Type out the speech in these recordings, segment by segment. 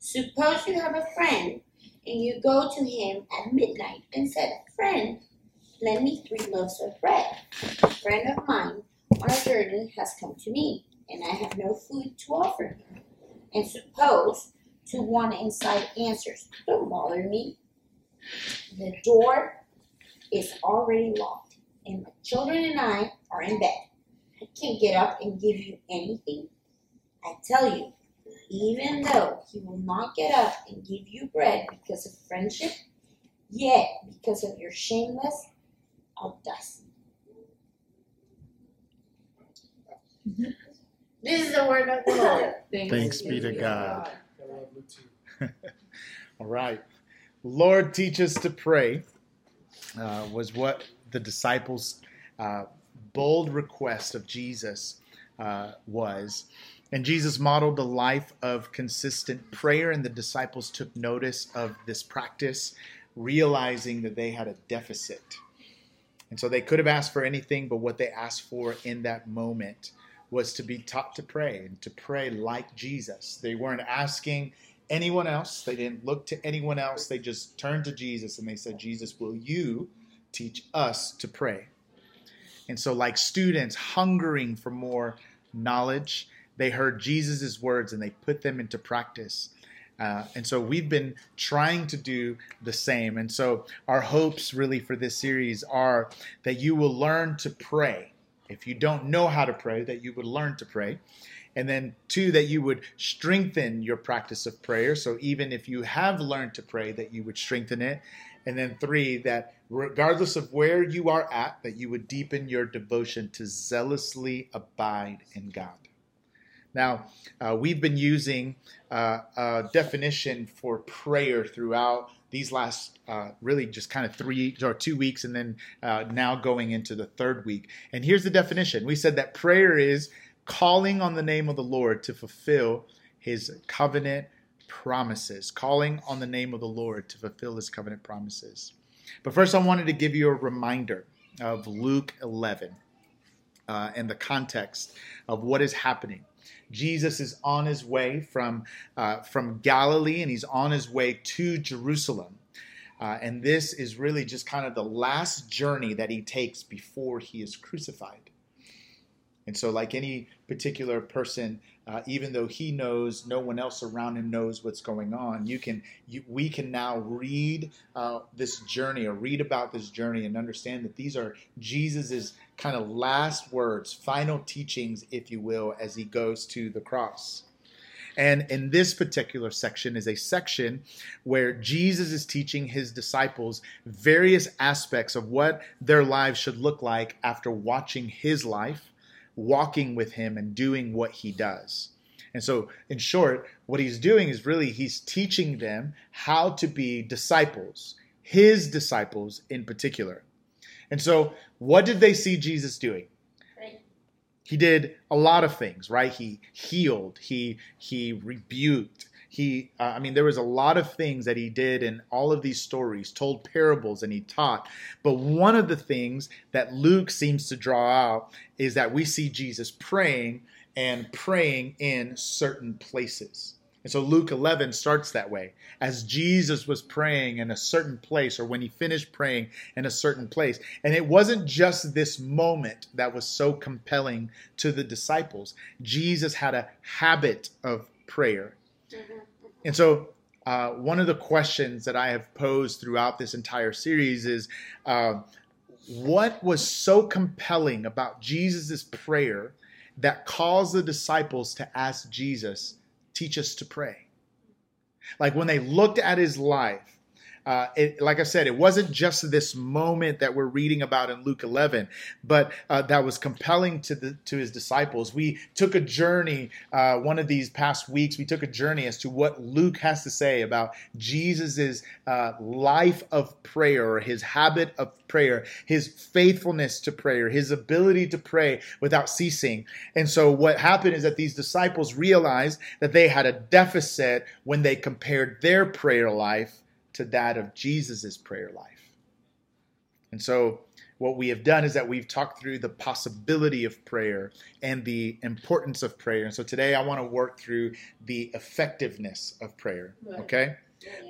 Suppose you have a friend, and you go to him at midnight and said, Friend, lend me three loaves of bread. A friend of mine on a journey has come to me, and I have no food to offer him. And suppose to one inside answers, Don't bother me. The door is already locked, and my children and I are in bed. I can't get up and give you anything. I tell you, even though he will not get up and give you bread because of friendship, yet because of your shameless audacity. This is the word of the Lord. Thanks be to God. All right. Lord, teach us to pray uh, was what the disciples' uh, bold request of Jesus uh, was. And Jesus modeled a life of consistent prayer, and the disciples took notice of this practice, realizing that they had a deficit. And so they could have asked for anything, but what they asked for in that moment was to be taught to pray and to pray like Jesus. They weren't asking anyone else, they didn't look to anyone else. They just turned to Jesus and they said, Jesus, will you teach us to pray? And so, like students hungering for more knowledge, they heard Jesus' words and they put them into practice. Uh, and so we've been trying to do the same. And so our hopes really for this series are that you will learn to pray. If you don't know how to pray, that you would learn to pray. And then, two, that you would strengthen your practice of prayer. So, even if you have learned to pray, that you would strengthen it. And then, three, that regardless of where you are at, that you would deepen your devotion to zealously abide in God. Now, uh, we've been using uh, a definition for prayer throughout these last uh, really just kind of three or two weeks, and then uh, now going into the third week. And here's the definition we said that prayer is calling on the name of the Lord to fulfill his covenant promises, calling on the name of the Lord to fulfill his covenant promises. But first, I wanted to give you a reminder of Luke 11 uh, and the context of what is happening. Jesus is on his way from, uh, from Galilee and he's on his way to Jerusalem. Uh, and this is really just kind of the last journey that he takes before he is crucified. And so, like any particular person, uh, even though he knows, no one else around him knows what's going on. You can, you, we can now read uh, this journey or read about this journey and understand that these are Jesus's kind of last words, final teachings, if you will, as he goes to the cross. And in this particular section is a section where Jesus is teaching his disciples various aspects of what their lives should look like after watching his life walking with him and doing what he does. And so, in short, what he's doing is really he's teaching them how to be disciples, his disciples in particular. And so, what did they see Jesus doing? He did a lot of things, right? He healed, he he rebuked, he uh, i mean there was a lot of things that he did in all of these stories told parables and he taught but one of the things that luke seems to draw out is that we see jesus praying and praying in certain places and so Luke 11 starts that way. As Jesus was praying in a certain place, or when he finished praying in a certain place. And it wasn't just this moment that was so compelling to the disciples. Jesus had a habit of prayer. Mm-hmm. And so, uh, one of the questions that I have posed throughout this entire series is uh, what was so compelling about Jesus' prayer that caused the disciples to ask Jesus, teach us to pray? Like when they looked at his life, uh, it, like I said, it wasn't just this moment that we're reading about in Luke 11, but uh, that was compelling to the to his disciples. We took a journey uh, one of these past weeks. We took a journey as to what Luke has to say about Jesus's uh, life of prayer, his habit of prayer, his faithfulness to prayer, his ability to pray without ceasing. And so, what happened is that these disciples realized that they had a deficit when they compared their prayer life to that of Jesus's prayer life. And so, what we have done is that we've talked through the possibility of prayer and the importance of prayer. And so today I want to work through the effectiveness of prayer. Okay?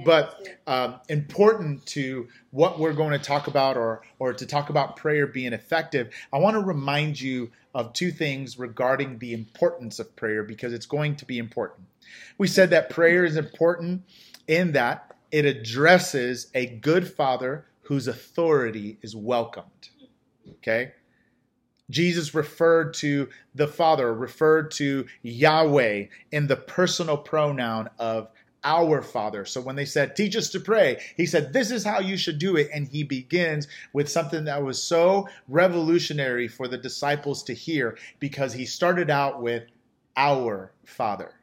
but um, important to what we're going to talk about or or to talk about prayer being effective i want to remind you of two things regarding the importance of prayer because it's going to be important we said that prayer is important in that it addresses a good father whose authority is welcomed. Okay? Jesus referred to the Father, referred to Yahweh in the personal pronoun of our Father. So when they said, Teach us to pray, he said, This is how you should do it. And he begins with something that was so revolutionary for the disciples to hear because he started out with our Father.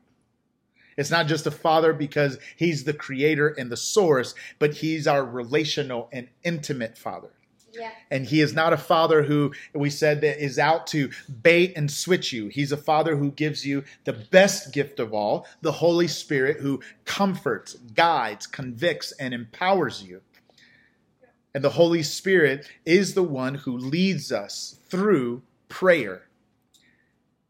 It's not just a father because he's the creator and the source, but he's our relational and intimate father. Yeah. And he is not a father who we said that is out to bait and switch you. He's a father who gives you the best gift of all, the Holy Spirit, who comforts, guides, convicts, and empowers you. And the Holy Spirit is the one who leads us through prayer.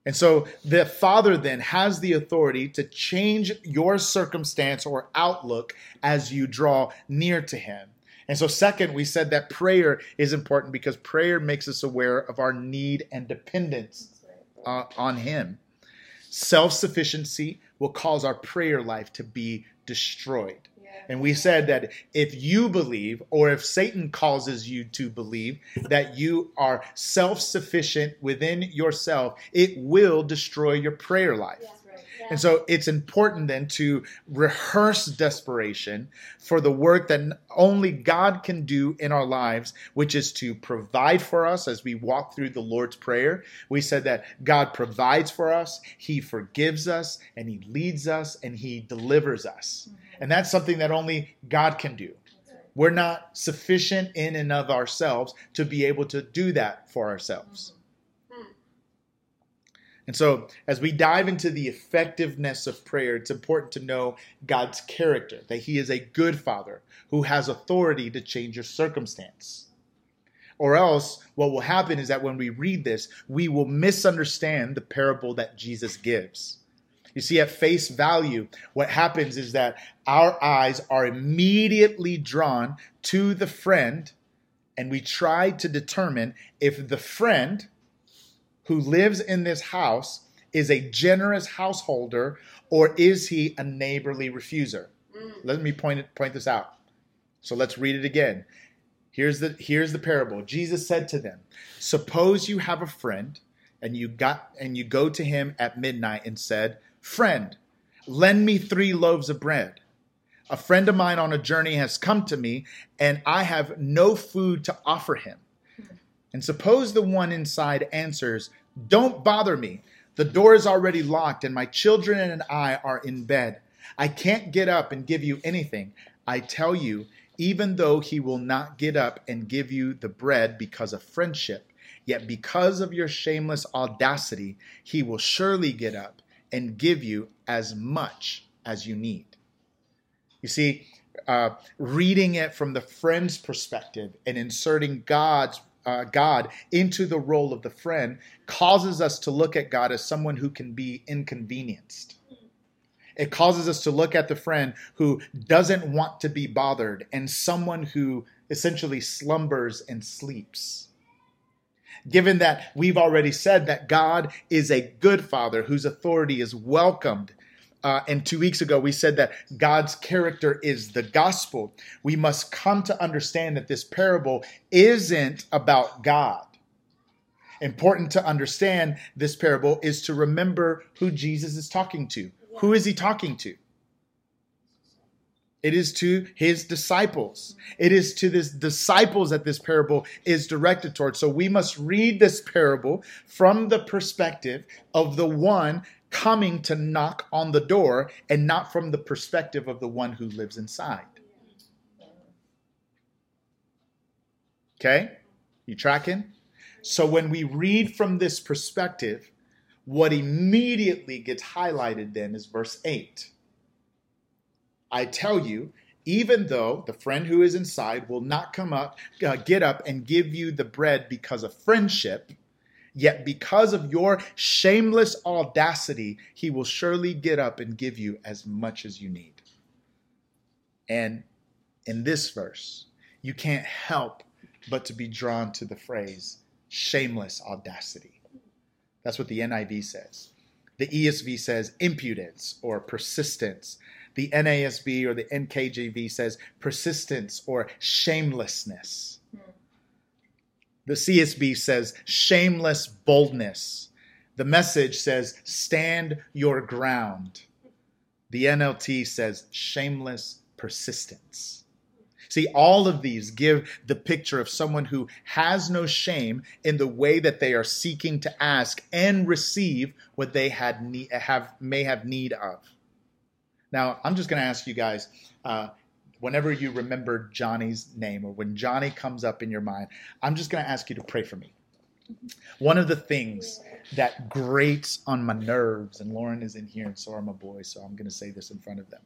And so the Father then has the authority to change your circumstance or outlook as you draw near to Him. And so, second, we said that prayer is important because prayer makes us aware of our need and dependence uh, on Him. Self sufficiency will cause our prayer life to be destroyed. And we said that if you believe, or if Satan causes you to believe that you are self sufficient within yourself, it will destroy your prayer life. Yeah. And so it's important then to rehearse desperation for the work that only God can do in our lives, which is to provide for us as we walk through the Lord's Prayer. We said that God provides for us, He forgives us, and He leads us, and He delivers us. Mm-hmm. And that's something that only God can do. We're not sufficient in and of ourselves to be able to do that for ourselves. And so, as we dive into the effectiveness of prayer, it's important to know God's character, that He is a good Father who has authority to change your circumstance. Or else, what will happen is that when we read this, we will misunderstand the parable that Jesus gives. You see, at face value, what happens is that our eyes are immediately drawn to the friend, and we try to determine if the friend who lives in this house is a generous householder or is he a neighborly refuser? Mm. Let me point it, point this out. So let's read it again. Here's the here's the parable. Jesus said to them, "Suppose you have a friend and you got and you go to him at midnight and said, "Friend, lend me 3 loaves of bread." A friend of mine on a journey has come to me and I have no food to offer him. And suppose the one inside answers, Don't bother me. The door is already locked, and my children and I are in bed. I can't get up and give you anything. I tell you, even though he will not get up and give you the bread because of friendship, yet because of your shameless audacity, he will surely get up and give you as much as you need. You see, uh, reading it from the friend's perspective and inserting God's uh, God into the role of the friend causes us to look at God as someone who can be inconvenienced. It causes us to look at the friend who doesn't want to be bothered and someone who essentially slumbers and sleeps. Given that we've already said that God is a good father whose authority is welcomed uh, and two weeks ago, we said that God's character is the gospel. We must come to understand that this parable isn't about God. Important to understand this parable is to remember who Jesus is talking to. Who is he talking to? It is to his disciples. It is to this disciples that this parable is directed towards. So we must read this parable from the perspective of the one coming to knock on the door and not from the perspective of the one who lives inside. Okay? You tracking? So when we read from this perspective, what immediately gets highlighted then is verse 8. I tell you, even though the friend who is inside will not come up, uh, get up and give you the bread because of friendship, yet because of your shameless audacity, he will surely get up and give you as much as you need. And in this verse, you can't help but to be drawn to the phrase shameless audacity. That's what the NIV says. The ESV says impudence or persistence. The NASB or the NKJV says persistence or shamelessness. The CSB says shameless boldness. The message says stand your ground. The NLT says shameless persistence. See, all of these give the picture of someone who has no shame in the way that they are seeking to ask and receive what they had have may have need of. Now, I'm just going to ask you guys. Uh, whenever you remember Johnny's name or when Johnny comes up in your mind, I'm just going to ask you to pray for me. One of the things that grates on my nerves, and Lauren is in here, and so are my boys, so I'm going to say this in front of them.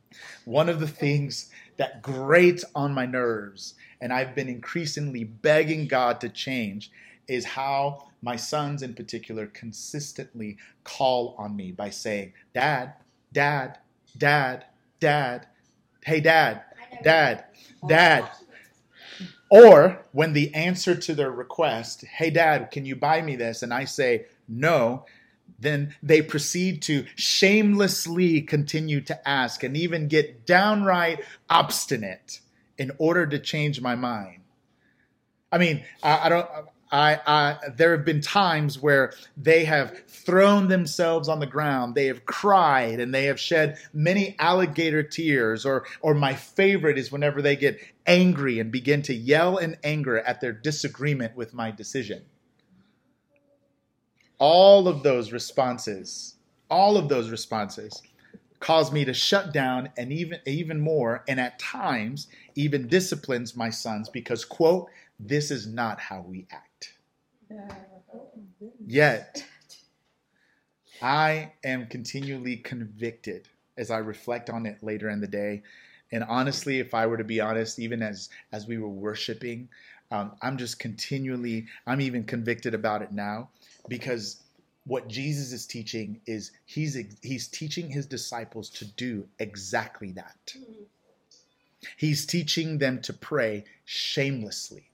One of the things that grates on my nerves, and I've been increasingly begging God to change, is how my sons in particular consistently call on me by saying, Dad, Dad, Dad, Dad, hey, Dad, Dad, oh, Dad. Or when the answer to their request, hey, dad, can you buy me this? And I say, no, then they proceed to shamelessly continue to ask and even get downright obstinate in order to change my mind. I mean, I, I don't. I, I, there have been times where they have thrown themselves on the ground, they have cried, and they have shed many alligator tears. Or, or my favorite is whenever they get angry and begin to yell in anger at their disagreement with my decision. All of those responses, all of those responses cause me to shut down and even even more and at times even disciplines my sons because quote this is not how we act Yet, I am continually convicted as I reflect on it later in the day. And honestly, if I were to be honest, even as as we were worshiping, um, I'm just continually, I'm even convicted about it now because what Jesus is teaching is he's he's teaching his disciples to do exactly that. He's teaching them to pray shamelessly.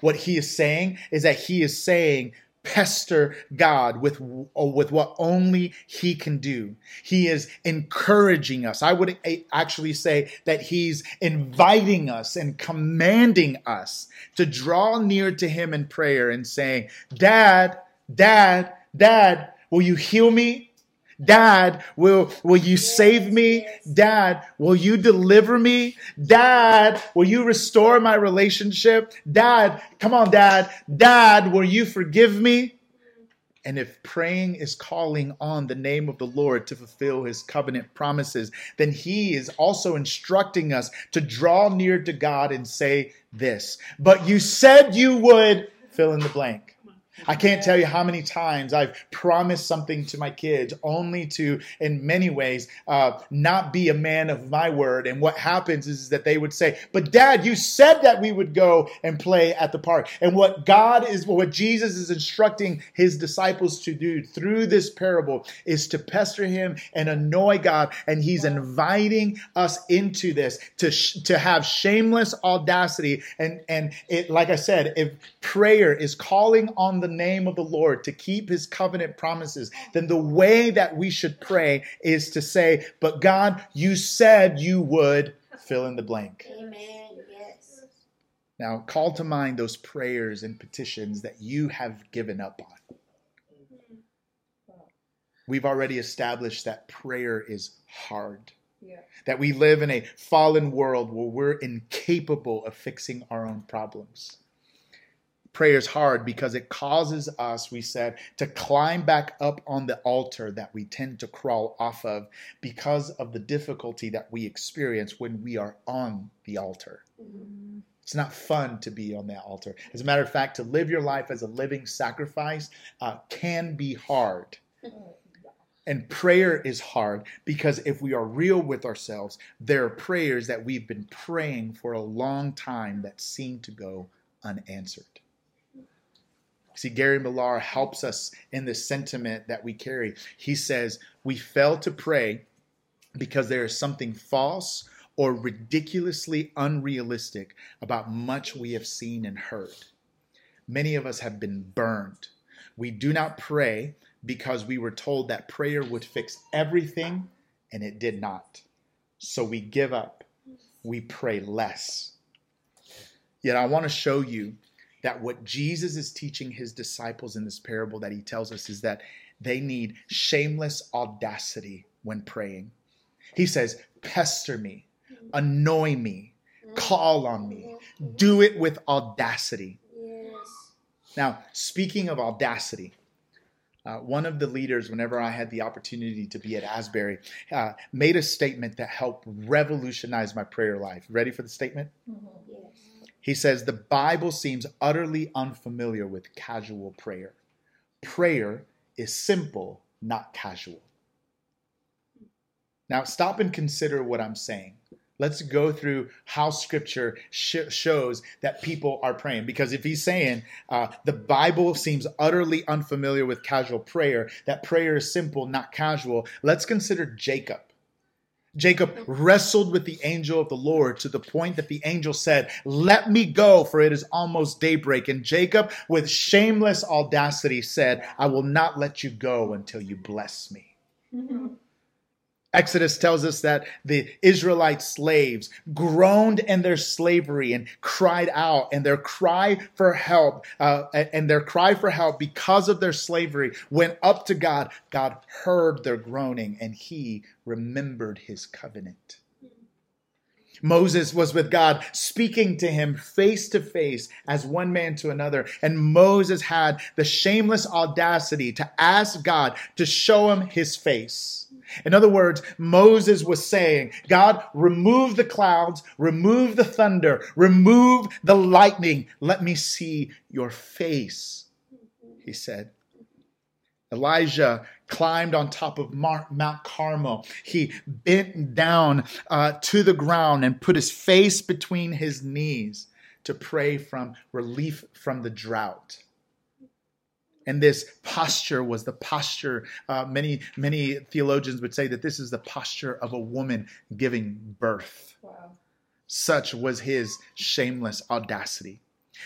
What he is saying is that he is saying pester God with, uh, with what only He can do. He is encouraging us. I would uh, actually say that He's inviting us and commanding us to draw near to Him in prayer and saying, Dad, Dad, Dad, will you heal me? Dad, will, will you save me? Dad, will you deliver me? Dad, will you restore my relationship? Dad, come on, dad. Dad, will you forgive me? And if praying is calling on the name of the Lord to fulfill his covenant promises, then he is also instructing us to draw near to God and say this. But you said you would fill in the blank. I can't tell you how many times I've promised something to my kids only to, in many ways, uh, not be a man of my word. And what happens is that they would say, But dad, you said that we would go and play at the park. And what God is, what Jesus is instructing his disciples to do through this parable is to pester him and annoy God. And he's inviting us into this to, sh- to have shameless audacity. And, and it, like I said, if prayer is calling on the name of the Lord, to keep his covenant promises, then the way that we should pray is to say, But God, you said you would fill in the blank. Amen. Yes. Now, call to mind those prayers and petitions that you have given up on. We've already established that prayer is hard. Yeah. That we live in a fallen world where we're incapable of fixing our own problems. Prayer is hard because it causes us, we said, to climb back up on the altar that we tend to crawl off of because of the difficulty that we experience when we are on the altar. Mm-hmm. It's not fun to be on that altar. As a matter of fact, to live your life as a living sacrifice uh, can be hard. And prayer is hard because if we are real with ourselves, there are prayers that we've been praying for a long time that seem to go unanswered. See, Gary Millar helps us in this sentiment that we carry. He says, We fail to pray because there is something false or ridiculously unrealistic about much we have seen and heard. Many of us have been burned. We do not pray because we were told that prayer would fix everything, and it did not. So we give up. We pray less. Yet I want to show you that what Jesus is teaching his disciples in this parable that he tells us is that they need shameless audacity when praying. He says, Pester me, annoy me, call on me, do it with audacity. Yes. Now, speaking of audacity, uh, one of the leaders, whenever I had the opportunity to be at Asbury, uh, made a statement that helped revolutionize my prayer life. Ready for the statement? Mm-hmm. Yes. He says, The Bible seems utterly unfamiliar with casual prayer. Prayer is simple, not casual. Now, stop and consider what I'm saying. Let's go through how scripture sh- shows that people are praying. Because if he's saying uh, the Bible seems utterly unfamiliar with casual prayer, that prayer is simple, not casual, let's consider Jacob. Jacob wrestled with the angel of the Lord to the point that the angel said, Let me go, for it is almost daybreak. And Jacob, with shameless audacity, said, I will not let you go until you bless me. Mm-hmm. Exodus tells us that the Israelite slaves groaned in their slavery and cried out, and their cry for help, uh, and their cry for help because of their slavery went up to God. God heard their groaning, and He remembered His covenant. Moses was with God, speaking to him face to face as one man to another. And Moses had the shameless audacity to ask God to show him his face. In other words, Moses was saying, God, remove the clouds, remove the thunder, remove the lightning. Let me see your face, he said. Elijah climbed on top of Mount Carmel. He bent down uh, to the ground and put his face between his knees to pray from relief from the drought. And this posture was the posture. Uh, many many theologians would say that this is the posture of a woman giving birth. Wow. Such was his shameless audacity.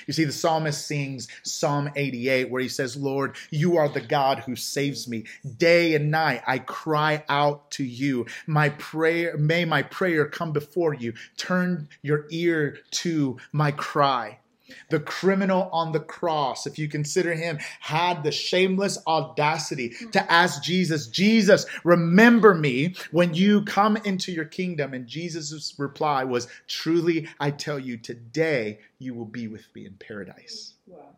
You see, the psalmist sings Psalm 88, where he says, Lord, you are the God who saves me. Day and night I cry out to you. My prayer, may my prayer come before you. Turn your ear to my cry. The criminal on the cross, if you consider him, had the shameless audacity hmm. to ask Jesus, Jesus, remember me when you come into your kingdom. And Jesus' reply was, Truly, I tell you, today you will be with me in paradise. Wow.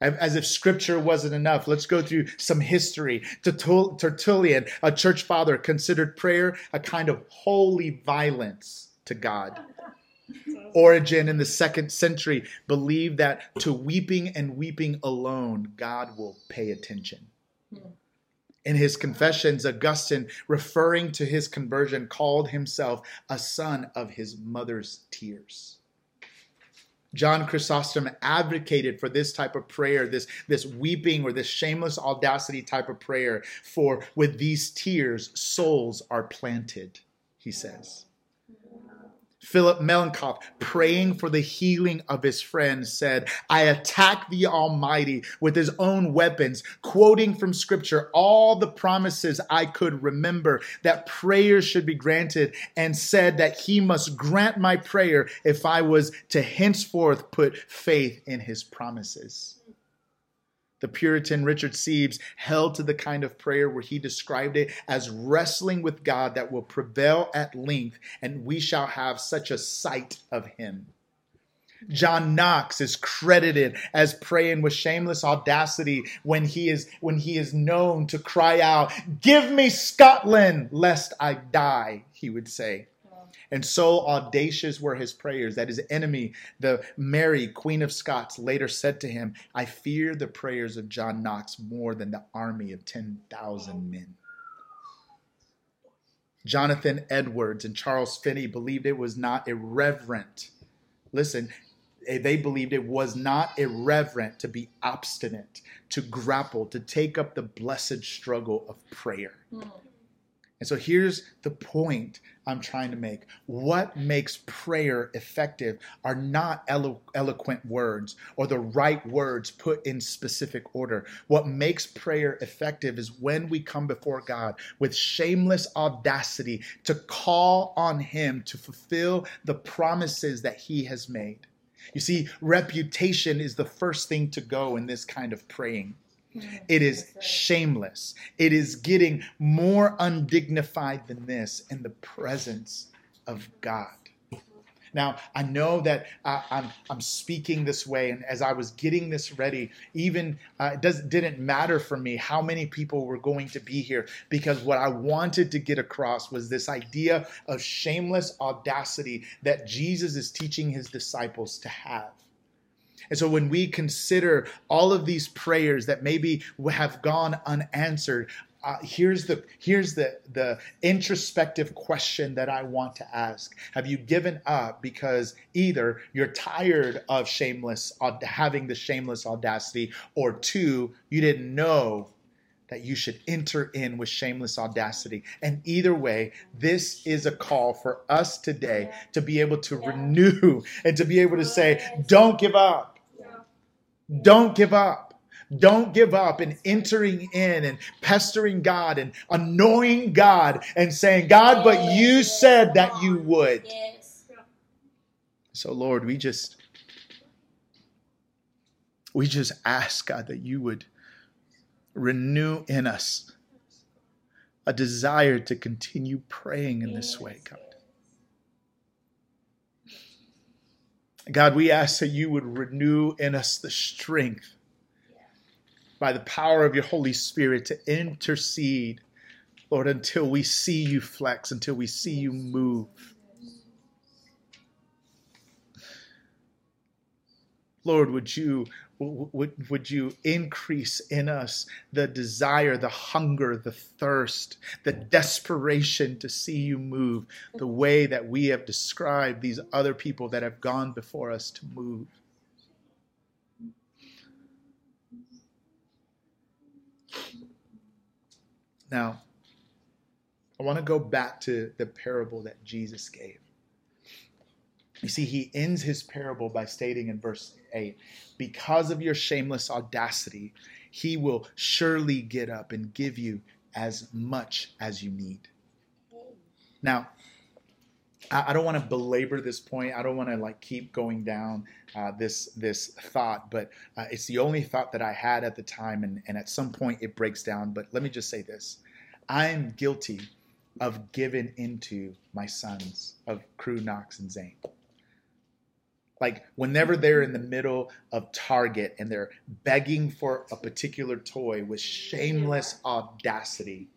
As if scripture wasn't enough, let's go through some history. Tertullian, a church father, considered prayer a kind of holy violence to God. Origen in the second century believed that to weeping and weeping alone, God will pay attention. In his Confessions, Augustine, referring to his conversion, called himself a son of his mother's tears. John Chrysostom advocated for this type of prayer, this, this weeping or this shameless audacity type of prayer, for with these tears, souls are planted, he says. Philip Melanchthon, praying for the healing of his friend, said, I attack the Almighty with his own weapons, quoting from Scripture all the promises I could remember that prayers should be granted, and said that he must grant my prayer if I was to henceforth put faith in his promises. The Puritan Richard Sibbes held to the kind of prayer where he described it as wrestling with God that will prevail at length, and we shall have such a sight of him. John Knox is credited as praying with shameless audacity when he is when he is known to cry out, "Give me Scotland lest I die," he would say. And so audacious were his prayers that his enemy, the Mary, Queen of Scots, later said to him, I fear the prayers of John Knox more than the army of 10,000 men. Jonathan Edwards and Charles Finney believed it was not irreverent. Listen, they believed it was not irreverent to be obstinate, to grapple, to take up the blessed struggle of prayer. Mm. And so here's the point I'm trying to make. What makes prayer effective are not elo- eloquent words or the right words put in specific order. What makes prayer effective is when we come before God with shameless audacity to call on Him to fulfill the promises that He has made. You see, reputation is the first thing to go in this kind of praying. It is shameless. It is getting more undignified than this in the presence of God. Now, I know that uh, I'm, I'm speaking this way, and as I was getting this ready, even uh, it does, didn't matter for me how many people were going to be here because what I wanted to get across was this idea of shameless audacity that Jesus is teaching his disciples to have. And so when we consider all of these prayers that maybe have gone unanswered, uh, here's the here's the the introspective question that I want to ask: Have you given up because either you're tired of shameless having the shameless audacity, or two, you didn't know that you should enter in with shameless audacity. And either way, this is a call for us today to be able to yeah. renew and to be able to say, don't give up. Don't give up. Don't give up in entering in and pestering God and annoying God and saying, God, but you said that you would. So, Lord, we just we just ask God that you would renew in us a desire to continue praying in this way, God. God, we ask that you would renew in us the strength by the power of your Holy Spirit to intercede, Lord, until we see you flex, until we see you move. Lord, would you would, would you increase in us the desire, the hunger, the thirst, the desperation to see you move the way that we have described these other people that have gone before us to move? Now, I want to go back to the parable that Jesus gave. You see, he ends his parable by stating in verse 8 Because of your shameless audacity, he will surely get up and give you as much as you need. Now, I don't want to belabor this point. I don't want to like keep going down uh, this this thought, but uh, it's the only thought that I had at the time, and, and at some point it breaks down. But let me just say this: I am guilty of giving into my sons of Crew, Knox, and Zane. Like whenever they're in the middle of Target and they're begging for a particular toy with shameless audacity.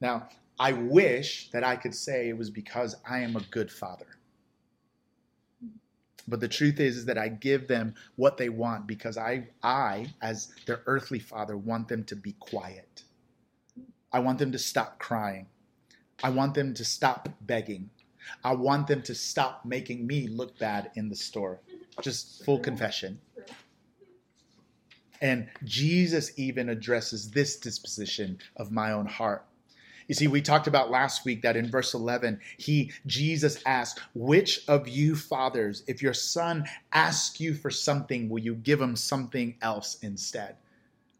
Now, I wish that I could say it was because I am a good father. But the truth is, is that I give them what they want because I, I, as their earthly father, want them to be quiet. I want them to stop crying. I want them to stop begging. I want them to stop making me look bad in the store. Just full confession. And Jesus even addresses this disposition of my own heart. You see, we talked about last week that in verse 11, he, Jesus asked, Which of you fathers, if your son asks you for something, will you give him something else instead?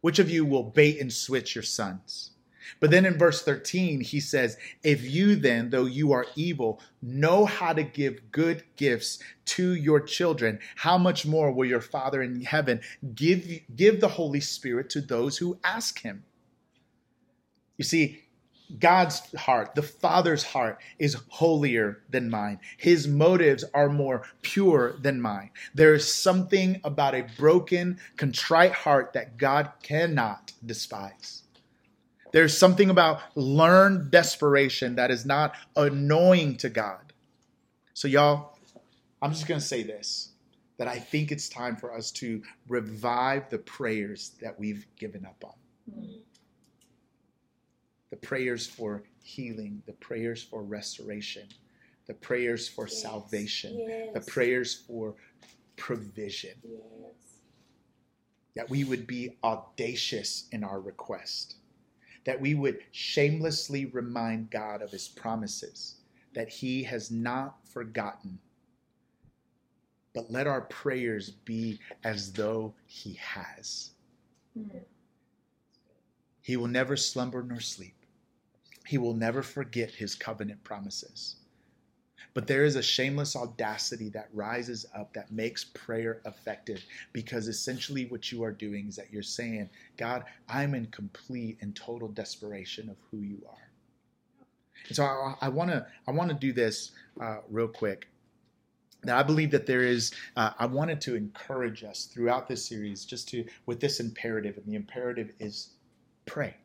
Which of you will bait and switch your sons? But then in verse 13, he says, If you then, though you are evil, know how to give good gifts to your children, how much more will your Father in heaven give, give the Holy Spirit to those who ask him? You see, God's heart, the Father's heart, is holier than mine. His motives are more pure than mine. There is something about a broken, contrite heart that God cannot despise. There's something about learned desperation that is not annoying to God. So, y'all, I'm just going to say this that I think it's time for us to revive the prayers that we've given up on. Mm-hmm. The prayers for healing, the prayers for restoration, the prayers for yes. salvation, yes. the prayers for provision. Yes. That we would be audacious in our request that we would shamelessly remind God of his promises, that he has not forgotten. But let our prayers be as though he has. He will never slumber nor sleep. He will never forget his covenant promises. But there is a shameless audacity that rises up that makes prayer effective because essentially what you are doing is that you're saying, God, I'm in complete and total desperation of who you are. And so I want to I want to do this uh, real quick. Now I believe that there is. Uh, I wanted to encourage us throughout this series, just to with this imperative, and the imperative is pray.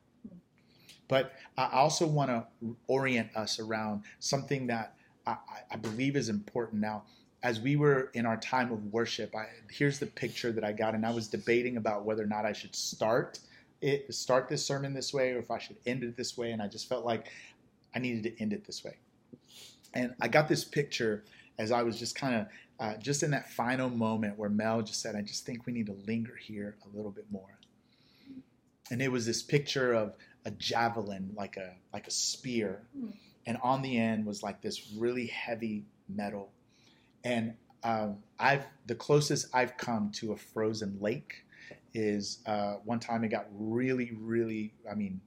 But I also want to orient us around something that I, I believe is important. Now, as we were in our time of worship, I, here's the picture that I got, and I was debating about whether or not I should start it, start this sermon this way, or if I should end it this way, and I just felt like I needed to end it this way. And I got this picture as I was just kind of uh, just in that final moment where Mel just said, "I just think we need to linger here a little bit more." And it was this picture of a javelin, like a like a spear. Mm and on the end was like this really heavy metal. And um, I've the closest I've come to a frozen lake is uh, one time it got really, really, I mean,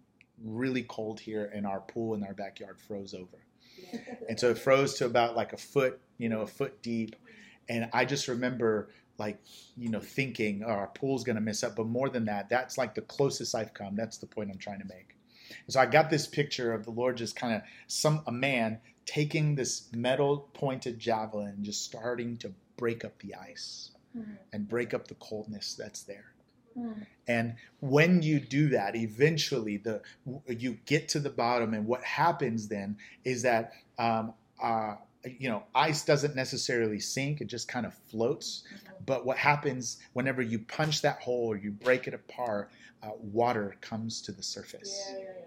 really cold here, and our pool in our backyard froze over. and so it froze to about like a foot, you know, a foot deep. And I just remember like, you know, thinking, oh, our pool's going to mess up. But more than that, that's like the closest I've come. That's the point I'm trying to make. And so I got this picture of the Lord just kind of some a man taking this metal pointed javelin and just starting to break up the ice mm-hmm. and break up the coldness that's there. Mm-hmm. And when you do that, eventually the you get to the bottom, and what happens then is that um, uh, you know ice doesn't necessarily sink; it just kind of floats. Mm-hmm. But what happens whenever you punch that hole or you break it apart, uh, water comes to the surface. Yeah, yeah, yeah.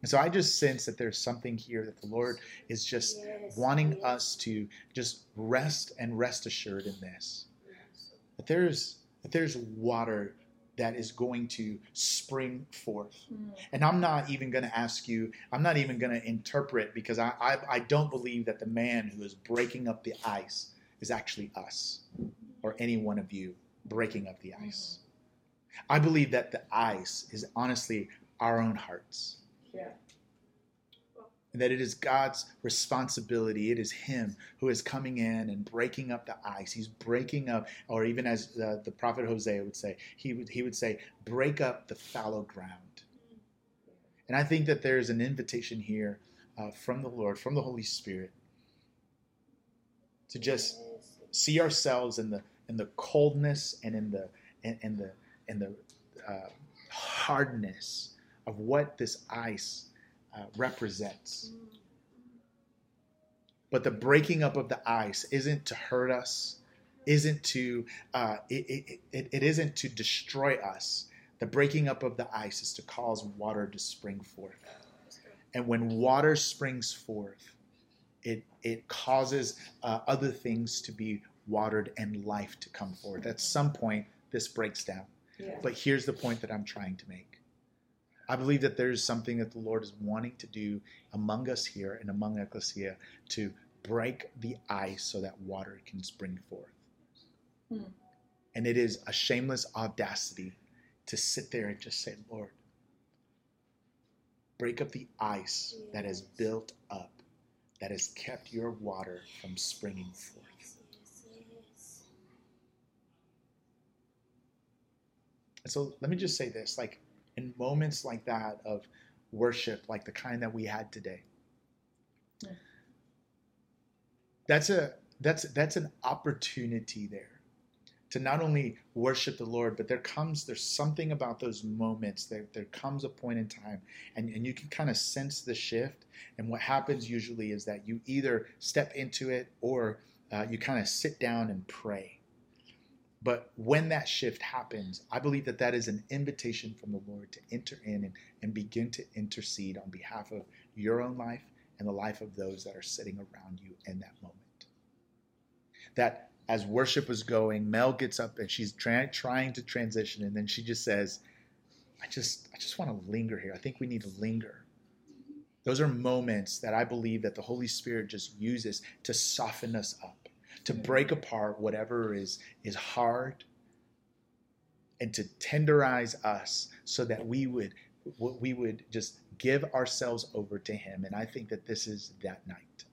And so I just sense that there's something here that the Lord is just yes, wanting yes. us to just rest and rest assured in this. Yes. That there's that there's water that is going to spring forth. Mm. And I'm not even going to ask you, I'm not even going to interpret because I, I, I, don't believe that the man who is breaking up the ice is actually us or any one of you breaking up the ice. I believe that the ice is honestly our own hearts. Yeah. And that it is God's responsibility. It is Him who is coming in and breaking up the ice. He's breaking up, or even as the, the prophet Hosea would say, he would, he would say, break up the fallow ground. And I think that there's an invitation here uh, from the Lord, from the Holy Spirit, to just see ourselves in the in the coldness and in the in, in the and the uh, hardness of what this ice uh, represents. But the breaking up of the ice isn't to hurt us, isn't to uh, it, it, it, isn't to destroy us. The breaking up of the ice is to cause water to spring forth. And when water springs forth, it it causes uh, other things to be watered and life to come forth. At some point, this breaks down. But here's the point that I'm trying to make. I believe that there's something that the Lord is wanting to do among us here and among Ecclesia to break the ice so that water can spring forth. Hmm. And it is a shameless audacity to sit there and just say, Lord, Break up the ice that has built up, that has kept your water from springing forth. Yes, yes. And so let me just say this like in moments like that of worship, like the kind that we had today, Yeah. that's a that's that's an opportunity there to not only worship the Lord, but there comes there's something about those moments. There there comes a point in time and, and you can kind of sense the shift. And what happens usually is that you either step into it or uh, you kind of sit down and pray. But when that shift happens, I believe that that is an invitation from the Lord to enter in and, and begin to intercede on behalf of your own life and the life of those that are sitting around you in that moment. That as worship was going, Mel gets up and she's trying trying to transition, and then she just says, "I just I just want to linger here. I think we need to linger." Those are moments that I believe that the Holy Spirit just uses to soften us up, to break apart whatever is is hard, and to tenderize us so that we would we would just give ourselves over to Him. And I think that this is that night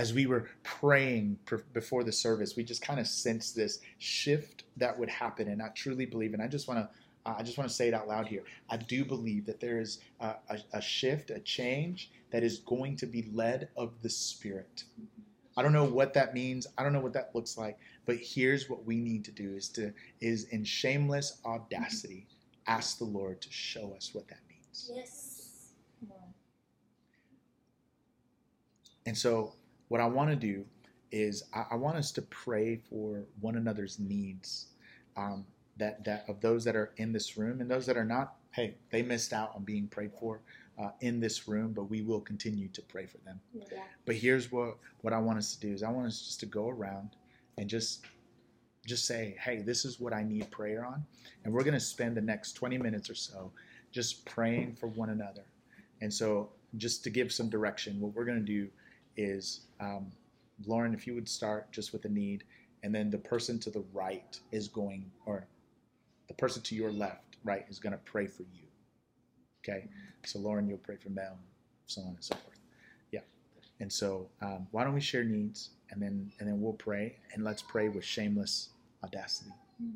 as we were praying pr- before the service, we just kind of sensed this shift that would happen, and I truly believe. And I just want to, I just want to say it out loud here. I do believe that there is a, a, a shift, a change that is going to be led of the Spirit. I don't know what that means. I don't know what that looks like. But here's what we need to do: is to is in shameless audacity ask the Lord to show us what that means. Yes. And so, what I want to do is I, I want us to pray for one another's needs. Um, that that of those that are in this room and those that are not. Hey, they missed out on being prayed for uh, in this room, but we will continue to pray for them. Yeah. But here's what what I want us to do is I want us just to go around and just just say, hey, this is what I need prayer on, and we're going to spend the next 20 minutes or so just praying for one another. And so, just to give some direction, what we're going to do is, um, Lauren, if you would start just with a need, and then the person to the right is going, or the person to your left, right, is going to pray for you. Okay, so Lauren, you'll pray for Mel, so on and so forth. Yeah, and so um, why don't we share needs, and then and then we'll pray, and let's pray with shameless audacity. Mm.